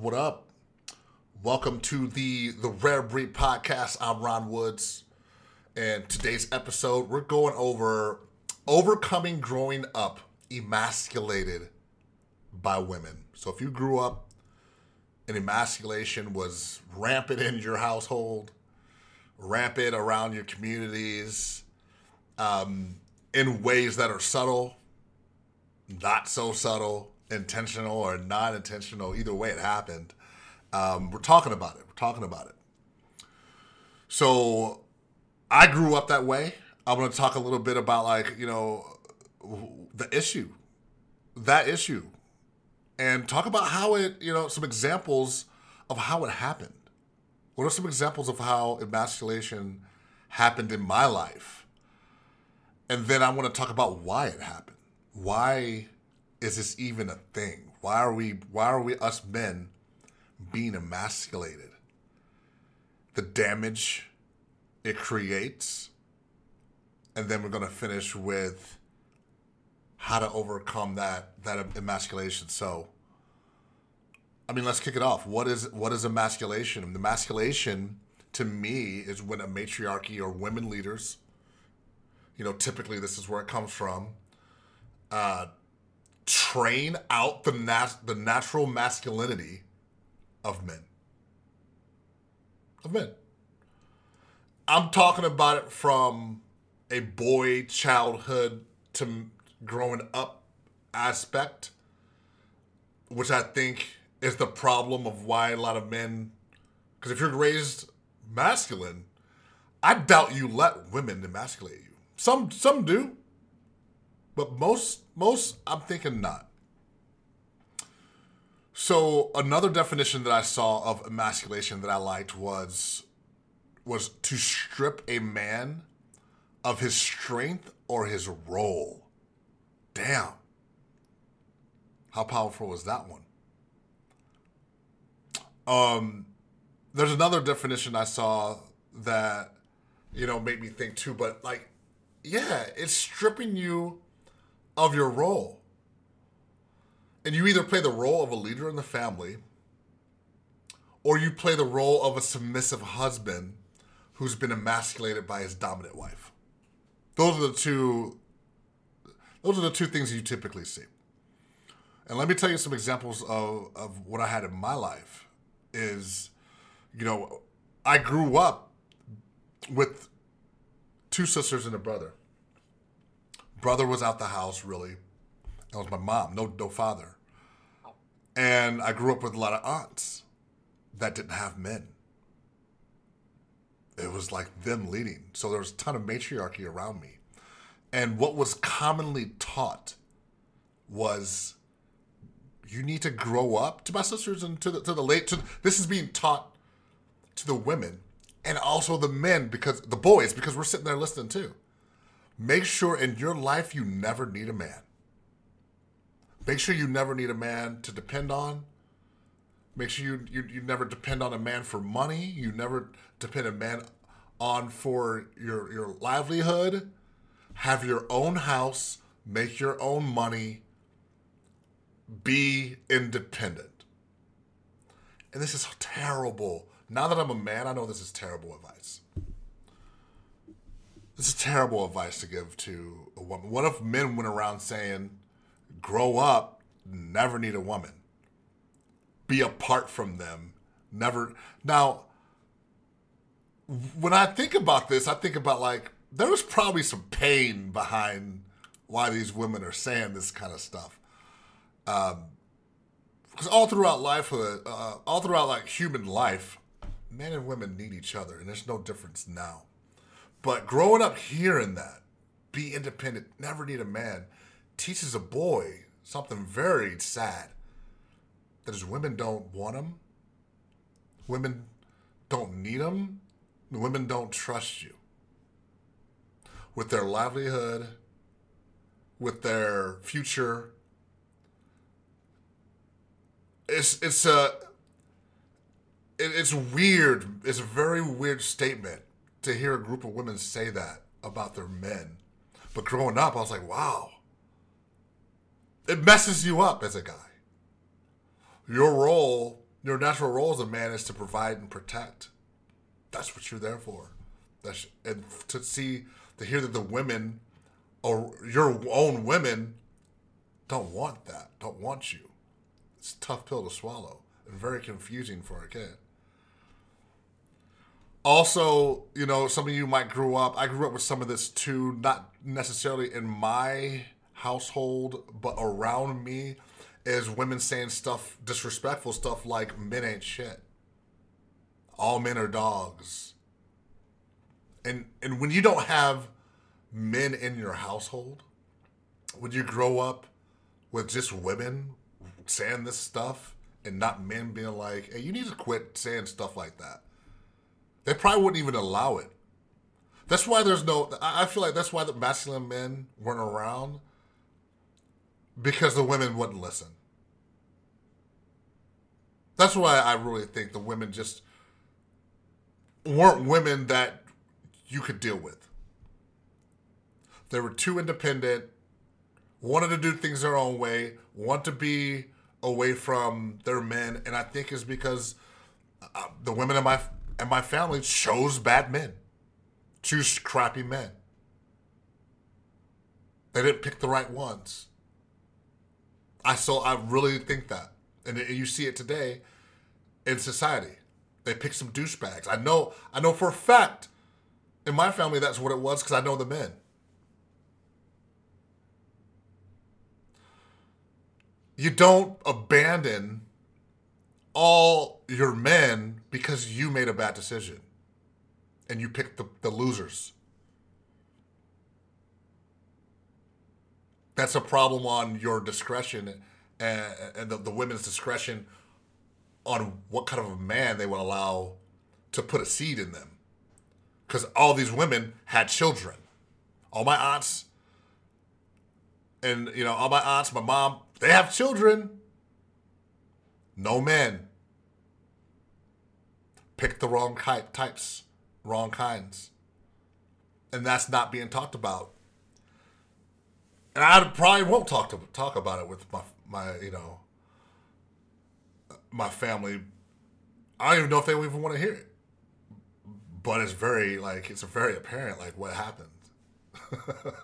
What up? Welcome to the the Rare Breed Podcast. I'm Ron Woods, and today's episode we're going over overcoming growing up emasculated by women. So if you grew up and emasculation was rampant in your household, rampant around your communities, um, in ways that are subtle, not so subtle, intentional or not intentional, either way it happened. Um, we're talking about it. We're talking about it. So I grew up that way. I'm going to talk a little bit about like, you know, the issue, that issue, and talk about how it, you know, some examples of how it happened. What are some examples of how emasculation happened in my life? And then I want to talk about why it happened. Why is this even a thing? Why are we why are we us men being emasculated? The damage it creates. And then we're going to finish with how to overcome that that emasculation. So I mean, let's kick it off. What is what is emasculation? The emasculation to me is when a matriarchy or women leaders, you know, typically this is where it comes from, uh, train out the nat- the natural masculinity of men. Of men. I'm talking about it from a boy childhood to growing up aspect, which I think is the problem of why a lot of men. Because if you're raised masculine, I doubt you let women emasculate you. Some some do, but most most I'm thinking not. So another definition that I saw of emasculation that I liked was was to strip a man of his strength or his role. Damn. How powerful was that one? Um there's another definition I saw that you know made me think too, but like yeah, it's stripping you of your role. And you either play the role of a leader in the family or you play the role of a submissive husband who's been emasculated by his dominant wife. Those are the two those are the two things you typically see. And let me tell you some examples of, of what I had in my life is, you know, I grew up with two sisters and a brother. Brother was out the house, really. That was my mom, no, no father. And I grew up with a lot of aunts that didn't have men. It was like them leading. So there was a ton of matriarchy around me. And what was commonly taught was you need to grow up to my sisters and to the, to the late, to, this is being taught to the women and also the men because the boys, because we're sitting there listening too. Make sure in your life you never need a man. Make sure you never need a man to depend on. Make sure you, you, you never depend on a man for money. You never depend a man on for your your livelihood. Have your own house, make your own money, be independent. And this is terrible. Now that I'm a man, I know this is terrible advice. This is terrible advice to give to a woman. What if men went around saying, grow up, never need a woman, be apart from them, never. Now, when I think about this, I think about like, there was probably some pain behind why these women are saying this kind of stuff. Um, because all throughout life, uh, all throughout like human life, men and women need each other, and there's no difference now. But growing up hearing that, be independent, never need a man, teaches a boy something very sad. That is, women don't want him. Women don't need him. Women don't trust you. With their livelihood, with their future. It's it's a it, it's weird. It's a very weird statement to hear a group of women say that about their men. But growing up, I was like, wow. It messes you up as a guy. Your role Your natural role as a man is to provide and protect. That's what you're there for. That's and to see to hear that the women or your own women don't want that, don't want you. It's a tough pill to swallow and very confusing for a kid. Also, you know, some of you might grow up. I grew up with some of this too, not necessarily in my household, but around me is women saying stuff, disrespectful stuff like men ain't shit. All men are dogs. And and when you don't have men in your household, when you grow up with just women saying this stuff and not men being like, hey, you need to quit saying stuff like that. They probably wouldn't even allow it. That's why there's no. I feel like that's why the masculine men weren't around because the women wouldn't listen. That's why I really think the women just weren't women that you could deal with. They were too independent, wanted to do things their own way, want to be away from their men, and I think it's because uh, the women in my and my family chose bad men, choose crappy men. They didn't pick the right ones. I so I really think that, and you see it today in society. They pick some douchebags. I know. I know for a fact in my family that's what it was because I know the men. You don't abandon all your men because you made a bad decision and you picked the, the losers. That's a problem on your discretion and, the, the women's discretion on what kind of a man they would allow to put a seed in them. Because all these women had children. All my aunts and, you know, all my aunts, my mom, they have children. No men. Pick the wrong type, types, wrong kinds. And that's not being talked about. And I probably won't talk to talk about it with my my you know my family. I don't even know if they even want to hear it. But it's very like it's very apparent like what happened.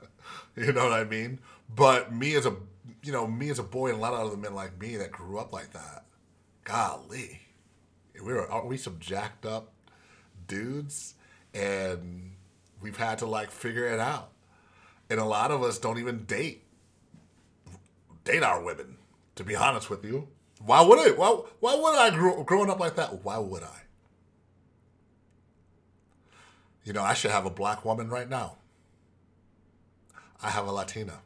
you know what I mean? But me as a you know, me as a boy and a lot of other men like me that grew up like that, golly, we were aren't we some jacked up dudes, and we've had to like figure it out. And a lot of us don't even date date our women. To be honest with you, why would I? Why, why would I grow, growing up like that? Why would I? You know, I should have a black woman right now. I have a Latina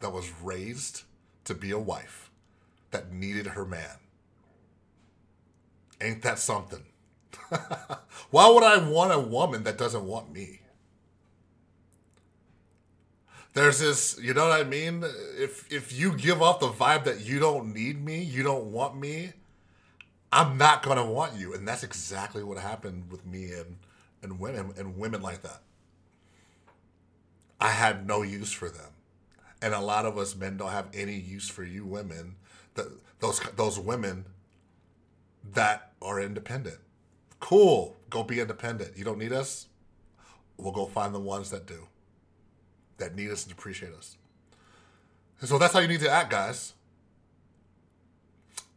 that was raised to be a wife that needed her man. Ain't that something? Why would I want a woman that doesn't want me? There's this, you know what I mean? If if you give off the vibe that you don't need me, you don't want me, I'm not gonna want you. And that's exactly what happened with me and, and women and women like that. I had no use for them and a lot of us men don't have any use for you women that those those women that are independent. Cool. Go be independent. You don't need us? We'll go find the ones that do. That need us and appreciate us. And so that's how you need to act guys.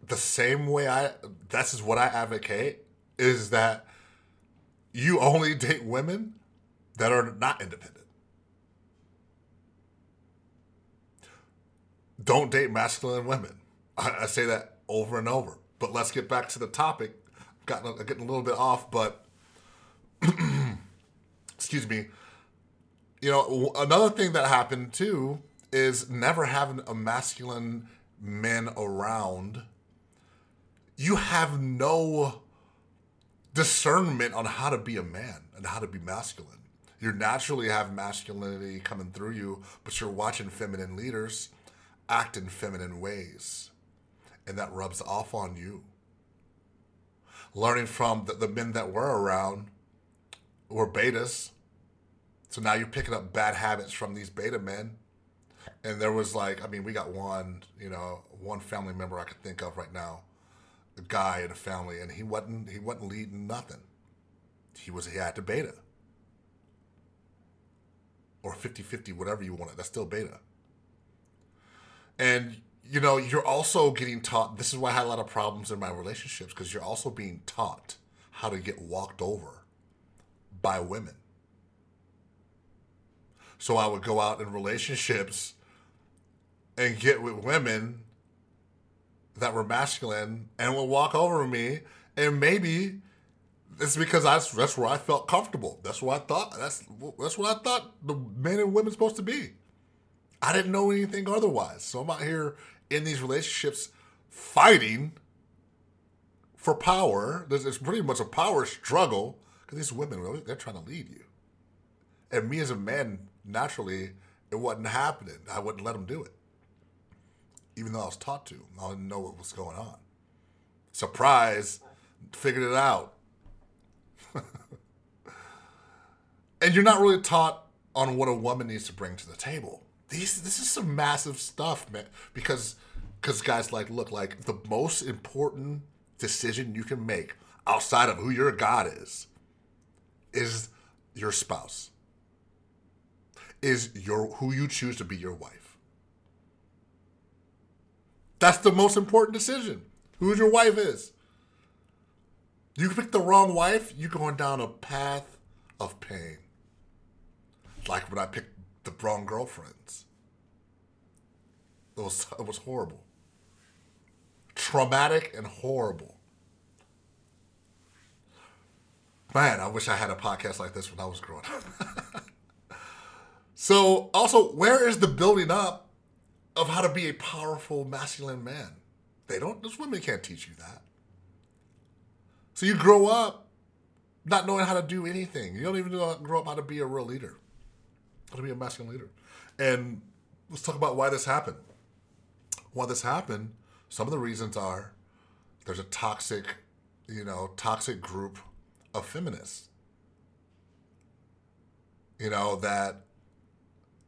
The same way i this is what i advocate is that you only date women that are not independent. Don't date masculine women. I, I, say that over and over. But let's get back to the topic. Gotten getting a little bit off, but excuse me. You know, another thing that happened too is never having a masculine men around. You have no discernment on how to be a man and how to be masculine. You naturally have masculinity coming through you, but you're watching feminine leaders act in feminine ways, and that rubs off on you. Learning from the, the men that were around were betas, so now you're picking up bad habits from these beta men. And there was like, I mean, we got one, you know, one family member I could think of right now. a guy in a family, and he wasn't he wasn't leading nothing. He was he had to beta or 50-50, whatever you want it. That's still beta. And you know, you're also getting taught. This is why I had a lot of problems in my relationships because you're also being taught how to get walked over by women. So I would go out in relationships and get with women that were masculine and would walk over me and maybe it's because that's where I felt comfortable. That's what I thought. That's that's what I thought the men and women supposed to be. I didn't know anything otherwise. So I'm out here in these relationships fighting for power. There's, pretty much a power struggle because these women they're trying to lead you. And me as a man, naturally, it wasn't happening. I wouldn't let them do it, even though I was taught to. I didn't know what was going on. Surprise, figured it out and you're not really taught on what a woman needs to bring to the table. These this is some massive stuff, man. Because because guys like look like the most important decision you can make outside of who your God is is your spouse. Is your who you choose to be your wife. That's the most important decision. Who your wife is. You pick the wrong wife, you're going down a path of pain. Like when I picked the wrong girlfriends. It was it was horrible. Traumatic and horrible. Man, I wish I had a podcast like this when I was growing up. so, also, where is the building up of how to be a powerful masculine man? They don't, those women can't teach you that. So you grow up not knowing how to do anything. You don't even know, how to grow up how to be a real leader, to be a masculine leader. And let's talk about why this happened. Why this happened, some of the reasons are there's a toxic, you know, toxic group of feminists. You know, that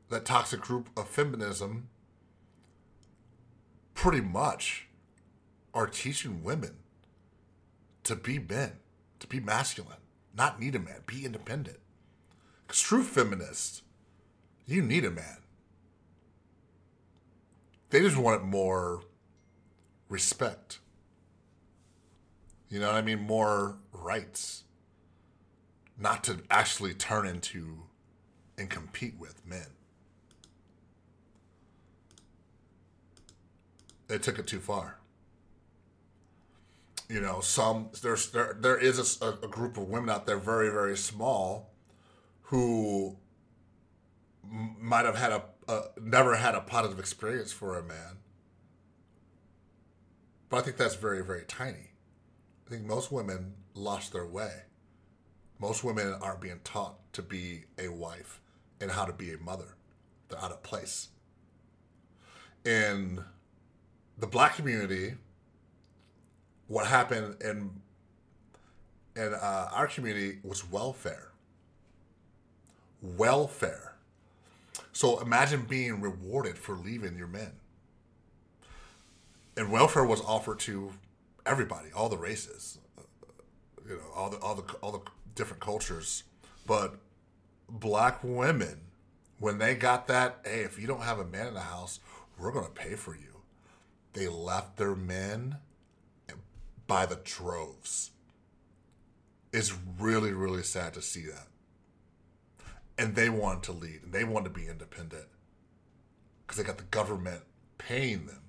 that toxic group of feminism pretty much are teaching women to be men, to be masculine, not need a man, be independent. Because true feminists, you need a man. They just want more respect. You know what I mean? More rights. Not to actually turn into and compete with men. They took it too far you know, some there's there there is a, a group of women out there, very very small, who might have had a, never had a positive experience for a man. But I think that's very very tiny. I think most women lost their way. Most women aren't being taught to be a wife and how to be a mother. They're out of place. In the black community, what happened in in uh, our community was welfare. Welfare. So imagine being rewarded for leaving your men. And welfare was offered to everybody, all the races, you know, all the all the all the different cultures. But black women, when they got that, hey, if you don't have a man in the house, we're gonna pay for you. They left their men by the droves. It's really, really sad to see that. And they wanted to lead and they wanted to be independent because they got the government paying them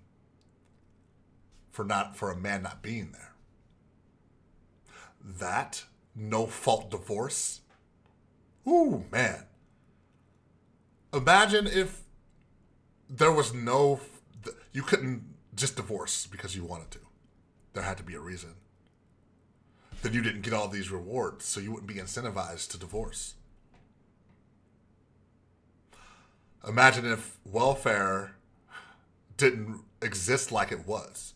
for not for a man not being there. That no fault divorce. Ooh, man. Imagine if there was no you couldn't just divorce because you wanted to there had to be a reason. Then you didn't get all these rewards, so you wouldn't be incentivized to divorce. Imagine if welfare didn't exist like it was.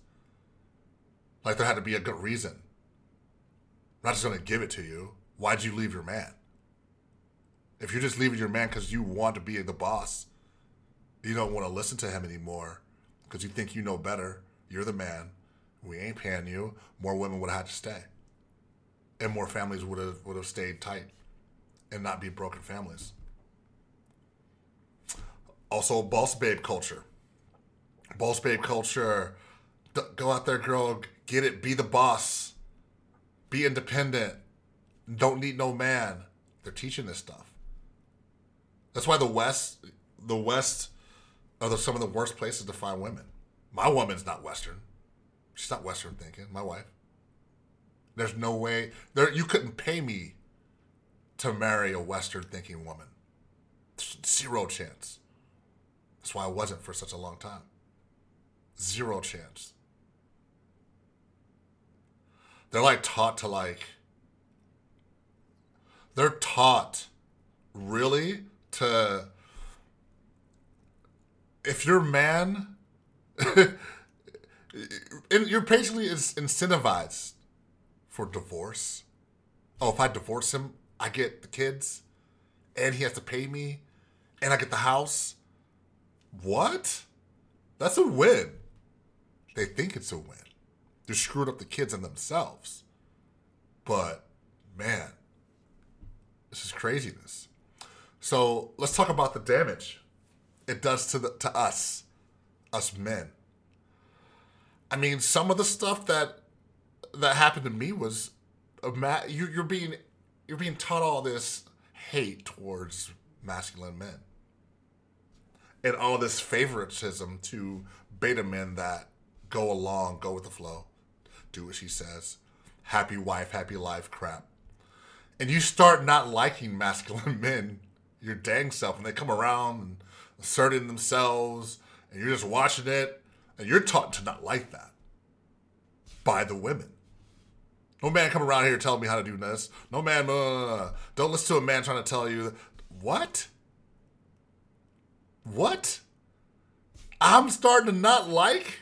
Like there had to be a good reason. I'm not just going to give it to you. Why'd you leave your man? If you're just leaving your man because you want to be the boss, you don't want to listen to him anymore because you think you know better, you're the man, we ain't paying you, more women would have had to stay. And more families would have would have stayed tight and not be broken families. Also, boss babe culture. Boss babe culture. Go out there, girl. Get it. Be the boss. Be independent. Don't need no man. They're teaching this stuff. That's why the West, the West, are the, some of the worst places to find women. My woman's not Western. She's not Western thinking. My wife. There's no way there. You couldn't pay me to marry a Western thinking woman. Zero chance. That's why I wasn't for such a long time. Zero chance. They're like taught to like. They're taught really to. If you're man, you're basically incentivized for divorce. Oh, if I divorce him, I get the kids, and he has to pay me, and I get the house. What? That's a win. They think it's a win. They're screwing up the kids and themselves. But man, this is craziness. So let's talk about the damage it does to the to us, us men. I mean, some of the stuff that that happened to me was, uh, a you, you're being you're being taught all this hate towards masculine men and all this favoritism to beta men that go along, go with the flow, do what she says, happy wife, happy life crap. And you start not liking masculine men, your dang self, and they come around and asserting themselves, and you're just watching it, and you're taught to not like that by the women. No man come around here telling me how to do this. No man, uh, don't listen to a man trying to tell you what. What? I'm starting to not like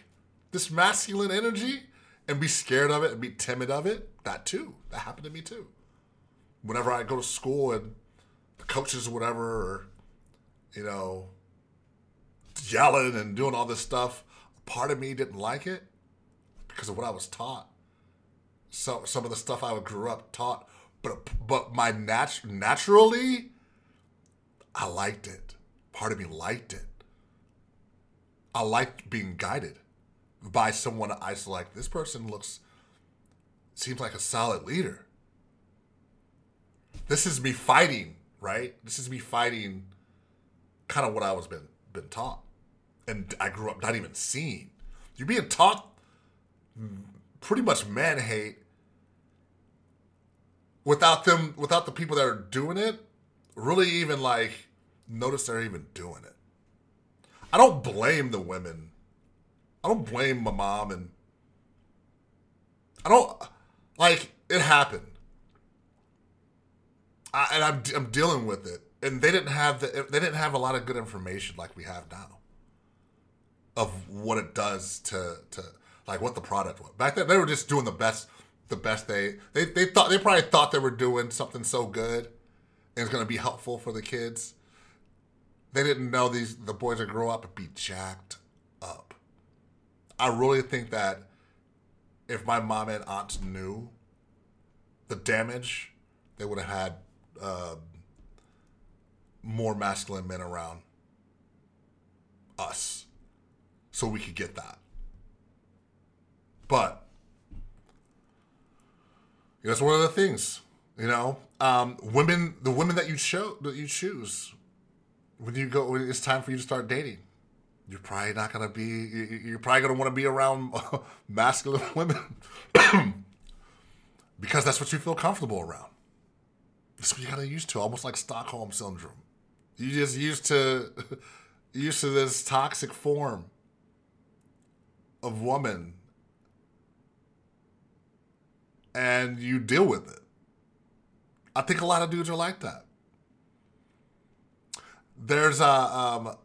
this masculine energy and be scared of it and be timid of it. That too. That happened to me too. Whenever I go to school and the coaches or whatever, or, you know, yelling and doing all this stuff, part of me didn't like it because of what I was taught some some of the stuff I grew up taught, but but my nat- naturally, I liked it. Part of me liked it. I liked being guided by someone I like. This person looks seems like a solid leader. This is me fighting, right? This is me fighting, kind of what I was been been taught, and I grew up not even seeing. You're being taught pretty much man hate without them without the people that are doing it really even like notice they're even doing it i don't blame the women i don't blame my mom and i don't like it happened I, and I'm, I'm dealing with it and they didn't have the they didn't have a lot of good information like we have now of what it does to to like what the product was. Back then, they were just doing the best, the best they they they thought they probably thought they were doing something so good, and it's gonna be helpful for the kids. They didn't know these the boys would grow up and be jacked up. I really think that if my mom and aunts knew the damage, they would have had uh, more masculine men around us, so we could get that. But that's one of the things, you know. Um, women, the women that you show that you choose when you go, when it's time for you to start dating. You're probably not gonna be. You're probably gonna want to be around masculine women because that's what you feel comfortable around. That's what you gotta used to, almost like Stockholm syndrome. You just used to used to this toxic form of woman and you deal with it. I think a lot of dudes are like that. There's a, um,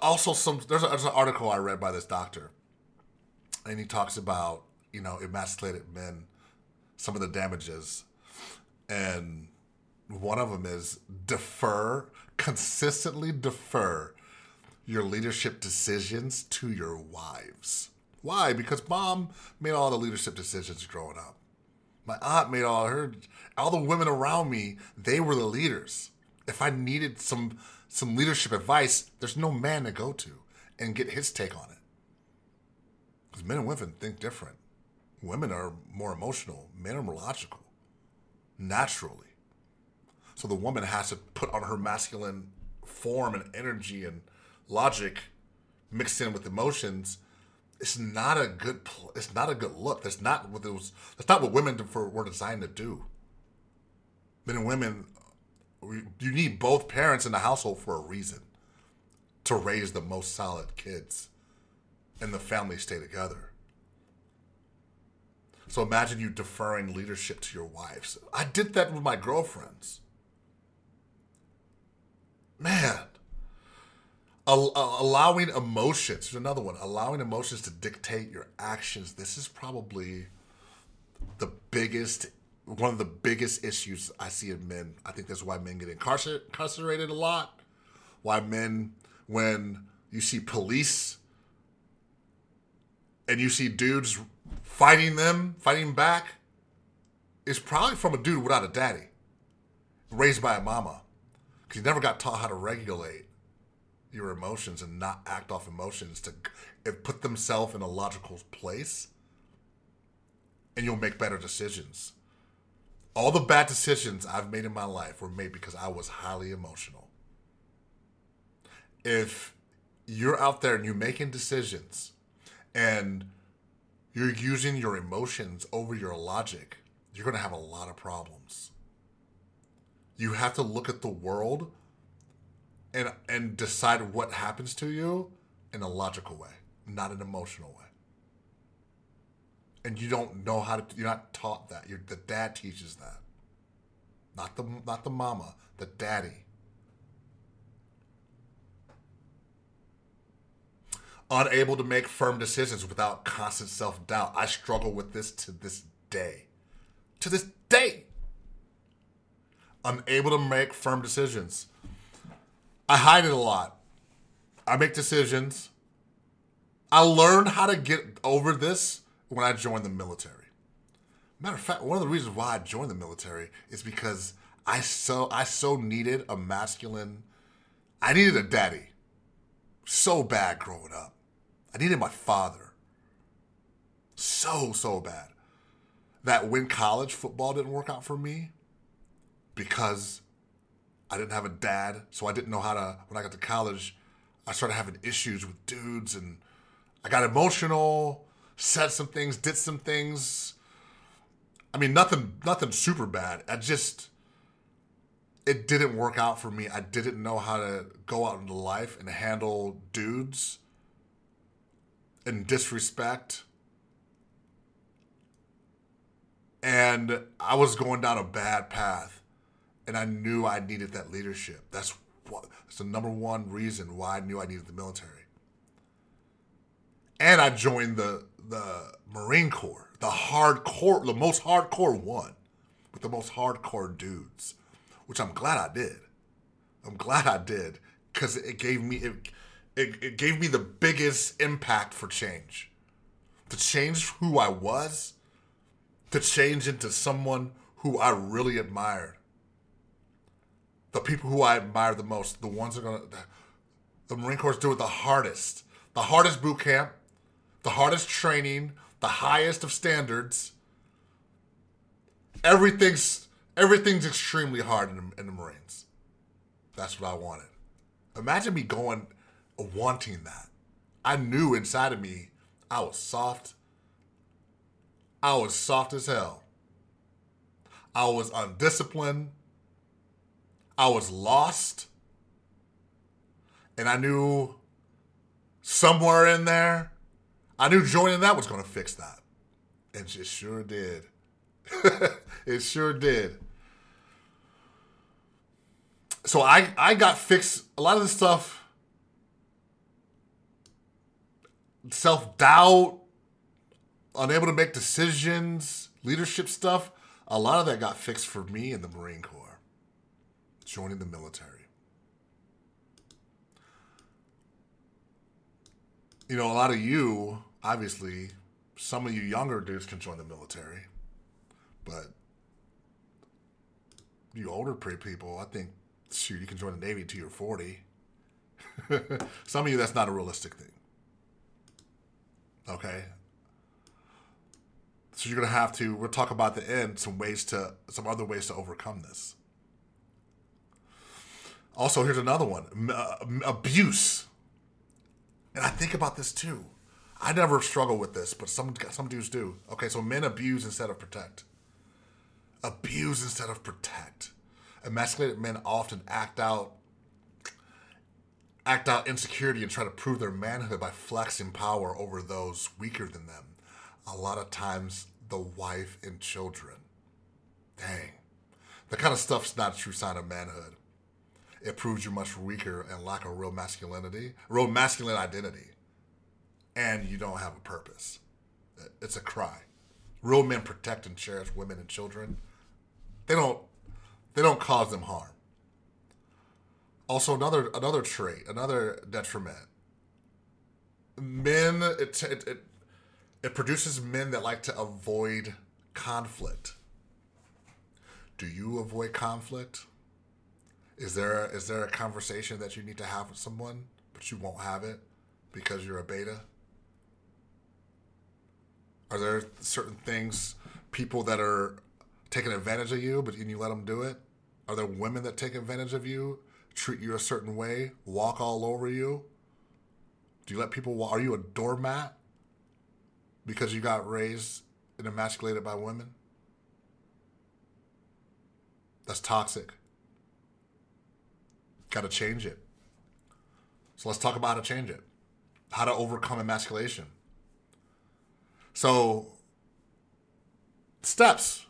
also some there's, a, there's an article I read by this doctor, and he talks about you know emasculated men, some of the damages, and one of them is defer consistently defer your leadership decisions to your wives. Why? Because mom made all the leadership decisions growing up. My aunt made all her all the women around me, they were the leaders. If I needed some some leadership advice, there's no man to go to and get his take on it. Because men and women think different. Women are more emotional, men are more logical, naturally. So the woman has to put on her masculine form and energy and logic mixed in with emotions. It's not a good. Pl- it's not a good look. That's not what it was. That's not what women were designed to do. Men and women, you need both parents in the household for a reason to raise the most solid kids and the family stay together. So imagine you deferring leadership to your wives. I did that with my girlfriends. Man, uh, allowing emotions. There's another one. Allowing emotions to dictate your actions. This is probably the biggest, one of the biggest issues I see in men. I think that's why men get incarcerated a lot. Why men, when you see police and you see dudes fighting them, fighting back, is probably from a dude without a daddy, raised by a mama, because he never got taught how to regulate your emotions and not act off emotions to put themselves in a logical place, and you'll make better decisions. All the bad decisions I've made in my life were made because I was highly emotional. If you're out there and you're making decisions and you're using your emotions over your logic, you're going to have a lot of problems. You have to look at the world and and decide what happens to you in a logical way, not an emotional way. And you don't know how to you're not taught that. You're, the dad teaches that. Not the not the mama, the daddy. unable to make firm decisions without constant self doubt. I struggle with this to this day. To this day. Unable to make firm decisions. I hide it a lot. I make decisions. I learned how to get over this when I joined the military. Matter of fact, one of the reasons why I joined the military is because I so I so needed a masculine I needed a daddy so bad growing up. I needed my father so, so bad that when college football didn't work out for me because I didn't have a dad, so I didn't know how to, when I got to college, I started having issues with dudes and I got emotional, said some things, did some things. I mean, nothing, nothing super bad. I just, it didn't work out for me. I didn't know how to go out into life and handle dudes and disrespect. And I was going down a bad path. And I knew I needed that leadership. That's what that's the number one reason why I knew I needed the military. And I joined the the Marine Corps, the hardcore, the most hardcore one, with the most hardcore dudes, which I'm glad I did. I'm glad I did because it gave me it it, it gave me the biggest impact for change. To change who I was, to change into someone who I really admired. The people who I admire the most, the ones that are gonna, the, the Marine Corps do it the hardest, the hardest boot camp, the hardest training, the highest of standards. Everything's everything's extremely hard in the, in the Marines. That's what I wanted. Imagine me going wanting that. I knew inside of me I was soft. I was soft as hell. I was undisciplined. I was lost. And I knew somewhere in there, I knew joining that was going to fix that. And it sure did. it sure did. So I, I got fixed. A lot of the stuff self doubt, unable to make decisions, leadership stuff, a lot of that got fixed for me in the Marine Corps, joining the military. You know, a lot of you, obviously, some of you younger dudes can join the military, but you older pre people, I think, shoot, you can join the Navy until you're 40. some of you, that's not a realistic thing. Okay. So you're gonna have to. We'll talk about the end. Some ways to, some other ways to overcome this. Also, here's another one: uh, abuse. And I think about this too. I never struggle with this, but some some dudes do. Okay, so men abuse instead of protect. Abuse instead of protect. Emasculated men often act out act out insecurity and try to prove their manhood by flexing power over those weaker than them. A lot of times, the wife and children. Dang. The kind of stuff's not a true sign of manhood. It proves you're much weaker and lack a real masculinity, real masculine identity and you don't have a purpose. It's a cry. Real men protect and cherish women and children. They don't they don't cause them harm. Also another another trait, another detriment. Men it it, it, it produces men that like to avoid conflict. Do you avoid conflict? Is there is there a conversation that you need to have with someone, but you won't have it because you're a beta? Are there certain things, people that are taking advantage of you, but you let them do it? Are there women that take advantage of you, treat you a certain way, walk all over you? Do you let people? Are you a doormat because you got raised and emasculated by women? That's toxic. Got to change it. So let's talk about how to change it. How to overcome emasculation. So, steps.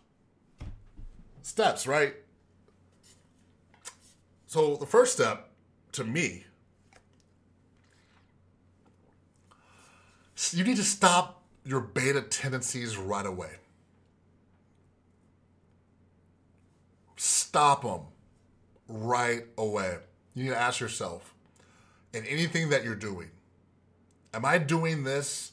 Steps, right? So, the first step to me, you need to stop your beta tendencies right away. Stop them right away. You need to ask yourself in anything that you're doing, am I doing this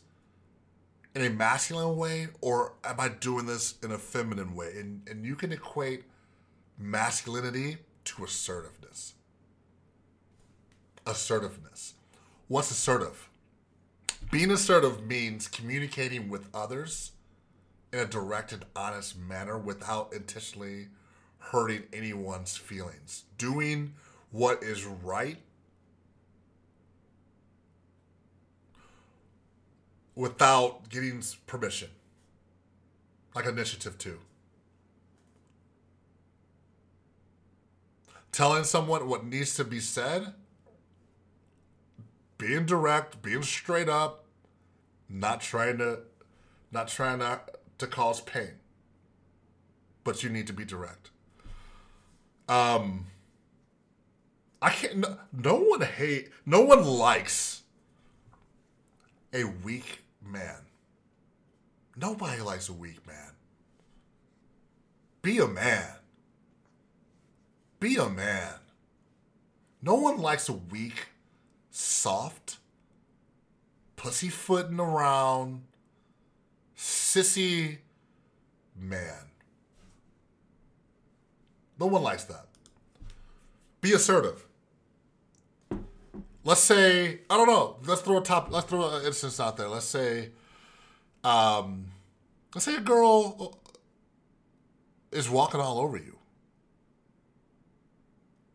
in a masculine way or am I doing this in a feminine way? And and you can equate masculinity to assertiveness. Assertiveness. What's assertive? Being assertive means communicating with others in a direct and honest manner without intentionally hurting anyone's feelings. Doing what is right without getting permission, like initiative two. Telling someone what needs to be said, being direct, being straight up, not trying to, not trying to, to cause pain, but you need to be direct. Um, I can't. No, no one hate. No one likes a weak man. Nobody likes a weak man. Be a man. Be a man. No one likes a weak, soft, pussyfooting around, sissy man. No one likes that. Be assertive let's say I don't know. Let's throw a top. Let's throw an instance out there. Let's say, um, let's say a girl is walking all over you.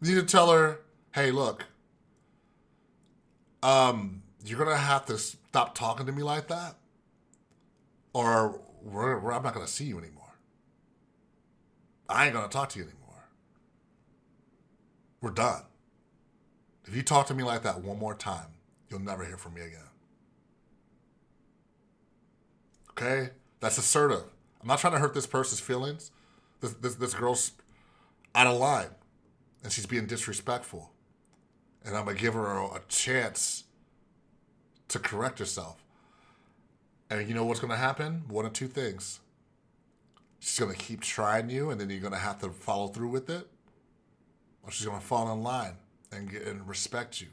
You need to tell her, "Hey, look, um, you're gonna have to stop talking to me like that, or we're, we're, I'm not gonna see you anymore. I ain't gonna talk to you anymore. We're done." If you talk to me like that one more time, you'll never hear from me again. Okay? That's assertive. I'm not trying to hurt this person's feelings. This, this, this girl's out of line and she's being disrespectful. And I'm going to give her a, a chance to correct herself. And you know what's going to happen? One of two things. She's going to keep trying you, and then you're going to have to follow through with it, or she's going to fall in line and, get, and respect you.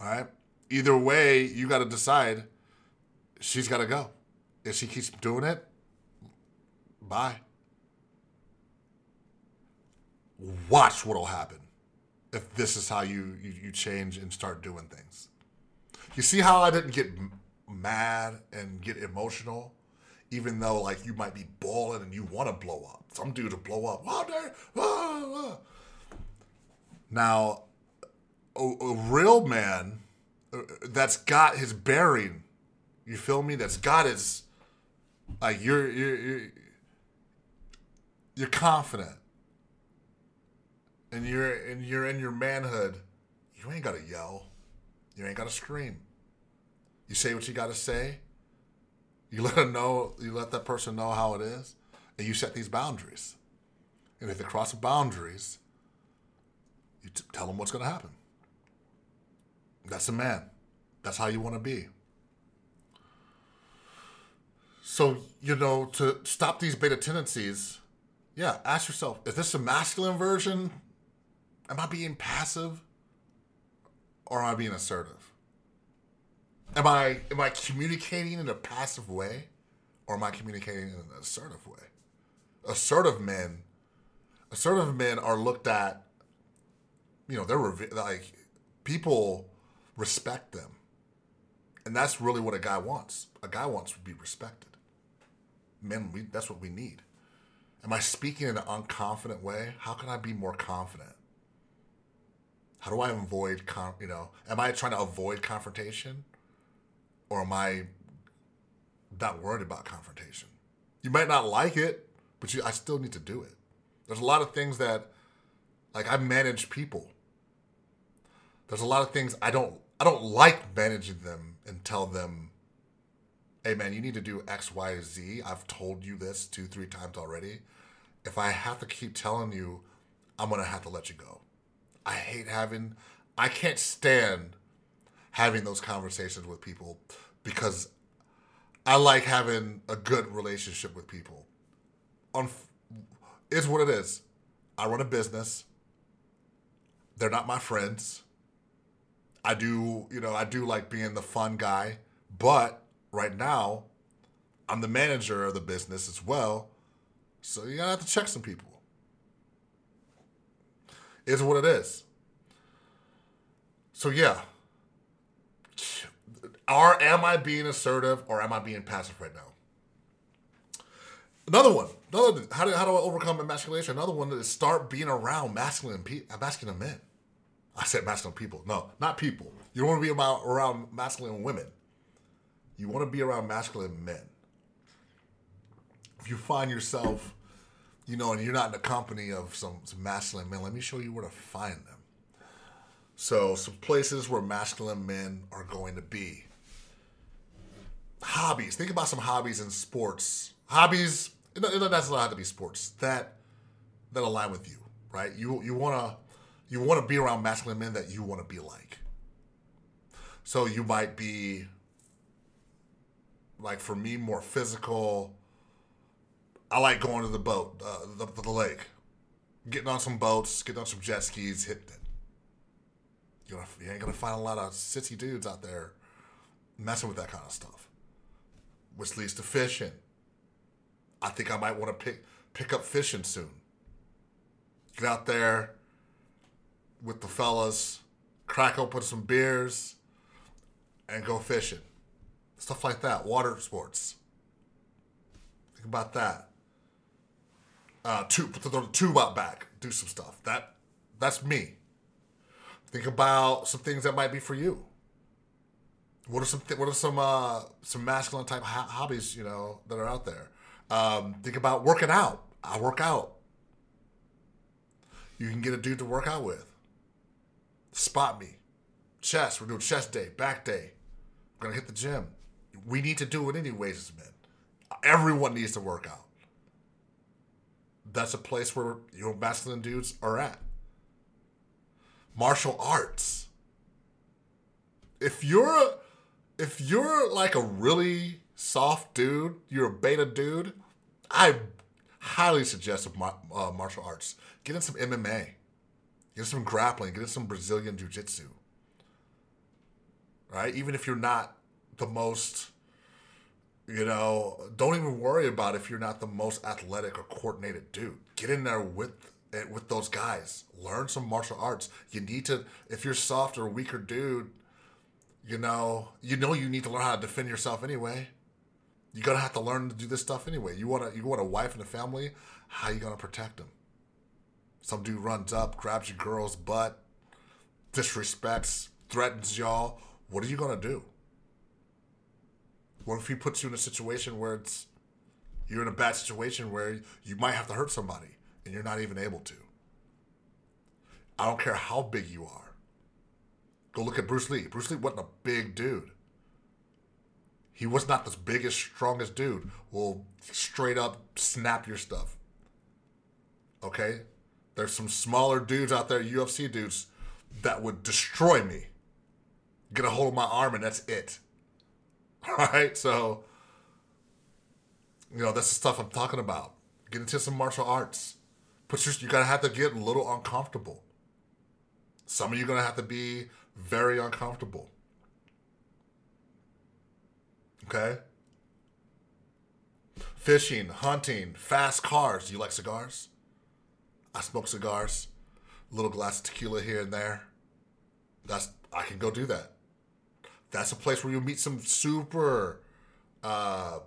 All right. Either way, you got to decide. She's got to go. If she keeps doing it, bye. Watch what'll happen if this is how you, you, you change and start doing things. You see how I didn't get mad and get emotional, even though like you might be balling and you want to blow up. Some dudes will blow up. Now, a, a real man uh, that's got his bearing. You feel me? That's got his like you're you're you're, you're confident, and you're and you're in your manhood. You ain't gotta yell. You ain't gotta scream. You say what you gotta say. You let them know. You let that person know how it is, and you set these boundaries. And if they cross the boundaries, you t- tell them what's gonna happen. That's a man. That's how you want to be. So, you know, to stop these beta tendencies, yeah, ask yourself is this a masculine version? Am I being passive? Or am I being assertive? Am I am I communicating in a passive way? Or am I communicating in an assertive way? Assertive men, assertive men are looked at, you know, they're like people respect them. And that's really what a guy wants. A guy wants to be respected. Men, we, that's what we need. Am I speaking in an unconfident way? How can I be more confident? How do I avoid, con- you know, am I trying to avoid confrontation? Or am I not worried about confrontation? You might not like it, but you, I still need to do it. There's a lot of things that, like, I manage people. There's a lot of things I don't I don't like managing them and tell them, hey man, you need to do X, Y, Z. I've told you this two, three times already. If I have to keep telling you, I'm gonna have to let you go. I hate having I can't stand having those conversations with people because I like having a good relationship with people. On it's what it is. I run a business. They're not my friends. I do, you know, I do like being the fun guy, but right now, I'm the manager of the business as well. So you gotta have to check some people. Is what it is. So yeah. Are am I being assertive or am I being passive right now? Another one. Another how do, how do I overcome emasculation? Another one is start being around masculine pe- masculine men. I said masculine people. No, not people. You don't want to be about around masculine women. You want to be around masculine men. If you find yourself, you know, and you're not in the company of some, some masculine men, let me show you where to find them. So, some places where masculine men are going to be. Hobbies. Think about some hobbies in sports. Hobbies. It doesn't necessarily have to be sports that that align with you, right? You you want to you want to be around masculine men that you want to be like. So you might be like for me more physical. I like going to the boat, uh, the, the lake, getting on some boats, getting on some jet skis, hitting it. You, you ain't gonna find a lot of sissy dudes out there messing with that kind of stuff, which leads to fishing. I think I might want to pick pick up fishing soon. Get out there with the fellas, crack open some beers, and go fishing. Stuff like that. Water sports. Think about that. Uh, tube, throw the tube out back. Do some stuff. That that's me. Think about some things that might be for you. What are some th- What are some uh, some masculine type ho- hobbies you know that are out there? Um, think about working out. I work out. You can get a dude to work out with. Spot me. Chest. We're doing chest day, back day. We're gonna hit the gym. We need to do it anyways as men. Everyone needs to work out. That's a place where your masculine dudes are at. Martial arts. If you're if you're like a really soft dude, you're a beta dude, I highly suggest uh, martial arts. Get in some MMA. Get in some grappling. Get in some Brazilian jiu-jitsu. right? Even if you're not the most, you know, don't even worry about if you're not the most athletic or coordinated dude. Get in there with eh, with those guys. Learn some martial arts. You need to if you're soft or weaker dude, you know, you know you need to learn how to defend yourself anyway. You're gonna have to learn to do this stuff anyway. You want to you want a wife and a family. How you gonna protect them? Some dude runs up, grabs your girl's butt, disrespects, threatens y'all. What are you gonna do? What if he puts you in a situation where it's you're in a bad situation where you might have to hurt somebody and you're not even able to? I don't care how big you are. Go look at Bruce Lee. Bruce Lee wasn't a big dude. He was not the biggest, strongest dude. Will straight up snap your stuff. Okay? There's some smaller dudes out there, UFC dudes, that would destroy me. Get a hold of my arm and that's it. All right? So, you know, that's the stuff I'm talking about. Get into some martial arts. Put your, you gotta have to get a little uncomfortable. Some of you are gonna have to be very uncomfortable. Okay? Fishing, hunting, fast cars. Do you like cigars? I smoke cigars. A little glass of tequila here and there. That's I can go do that. That's a place where you meet some super uh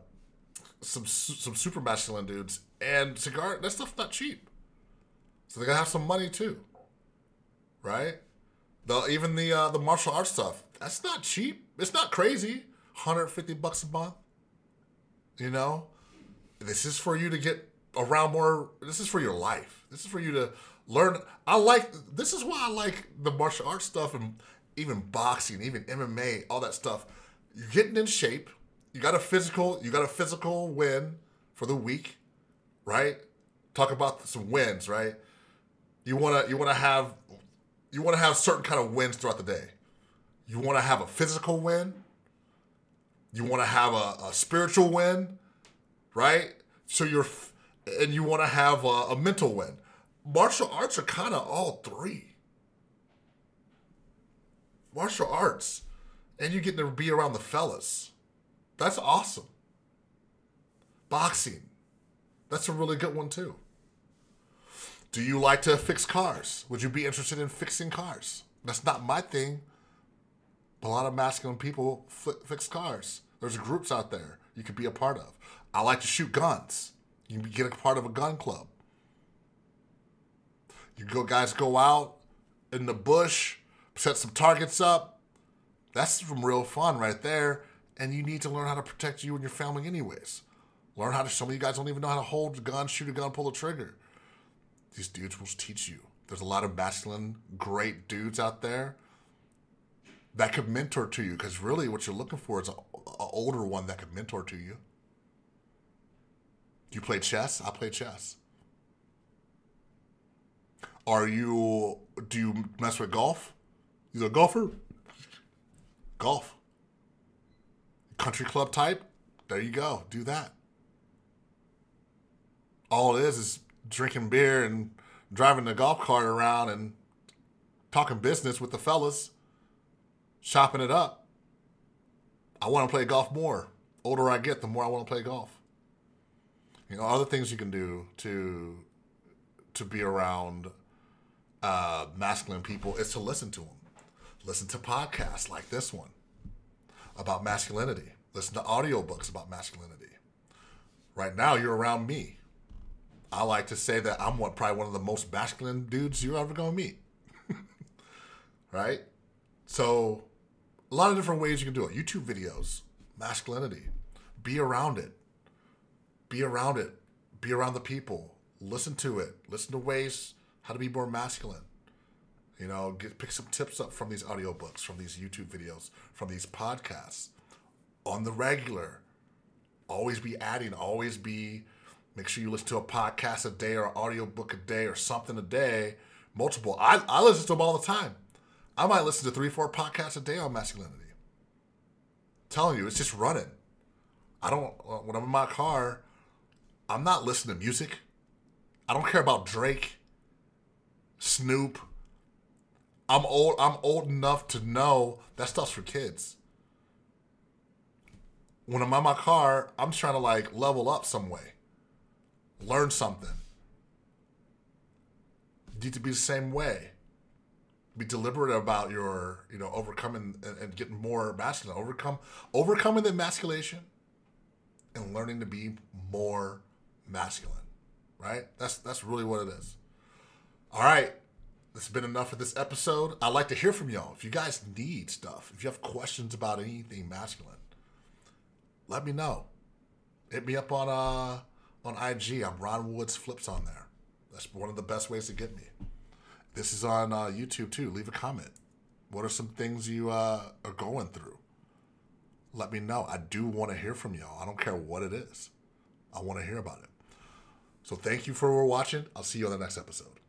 some some super masculine dudes and cigar that stuff's not cheap. So they gotta have some money too. Right? The even the uh, the martial arts stuff, that's not cheap. It's not crazy. 150 bucks a month. You know? This is for you to get around more this is for your life. This is for you to learn I like this is why I like the martial arts stuff and even boxing, even MMA, all that stuff. You're getting in shape. You got a physical, you got a physical win for the week, right? Talk about some wins, right? You wanna you wanna have you wanna have certain kind of wins throughout the day. You wanna have a physical win. You wanna have a, a spiritual win, right? So you're and you wanna have a, a mental win. Martial arts are kind of all three martial arts and you get to be around the fellas. That's awesome. Boxing. That's a really good one too. Do you like to fix cars? Would you be interested in fixing cars? That's not my thing. A lot of masculine people fix cars. There's groups out there you could be a part of. I like to shoot guns. You can get a part of a gun club. You go guys go out in the bush set some targets up. That's some real fun right there. And you need to learn how to protect you and your family, anyways. Learn how to. Some of you guys don't even know how to hold a gun, shoot a gun, pull a trigger. These dudes will teach you. There's a lot of masculine, great dudes out there that could mentor to you. Because really, what you're looking for is an older one that could mentor to you. You play chess? I play chess. Are you? Do you mess with golf? He's a golfer. Golf. Country club type. There you go. Do that. All it is is drinking beer and driving the golf cart around and talking business with the fellas, shopping it up. I want to play golf more. Older I get, the more I want to play golf. You know, other things you can do to to be around uh, masculine people is to listen to them. Listen to podcasts like this one about masculinity. Listen to audiobooks about masculinity. Right now, you're around me. I like to say that I'm one, probably one of the most masculine dudes you're ever to meet. right? So, a lot of different ways you can do it. YouTube videos, masculinity. Be around it. Be around it. Be around the people. Listen to it. Listen to ways how to be more masculine. You know, get pick some tips up from these audiobooks, from these YouTube videos, from these podcasts on the regular. Always be adding, always be make sure you listen to a podcast a day or an audiobook a day or something a day, multiple. I, I listen to them all the time. I might listen to three, four podcasts a day on masculinity. I'm telling you, it's just running. I don't, uh, when I'm in my car, I'm not listening to music. I don't care about Drake, Snoop, I'm old. I'm old enough to know that stuff's for kids. When I'm in my car, I'm trying to like level up some way, learn something. You need to be the same way. Be deliberate about your, you know, overcoming and, and getting more masculine. Overcome, overcoming the emasculation, and learning to be more masculine. Right? That's that's really what it is. All right. That's been enough for this episode. I'd like to hear from y'all. If you guys need stuff, if you have questions about anything masculine, let me know. Hit me up on uh on IG. I'm Ron Woods Flips on there. That's one of the best ways to get me. This is on uh, YouTube too. Leave a comment. What are some things you uh, are going through? Let me know. I do want to hear from y'all. I don't care what it is. I want to hear about it. So thank you for watching. I'll see you on the next episode.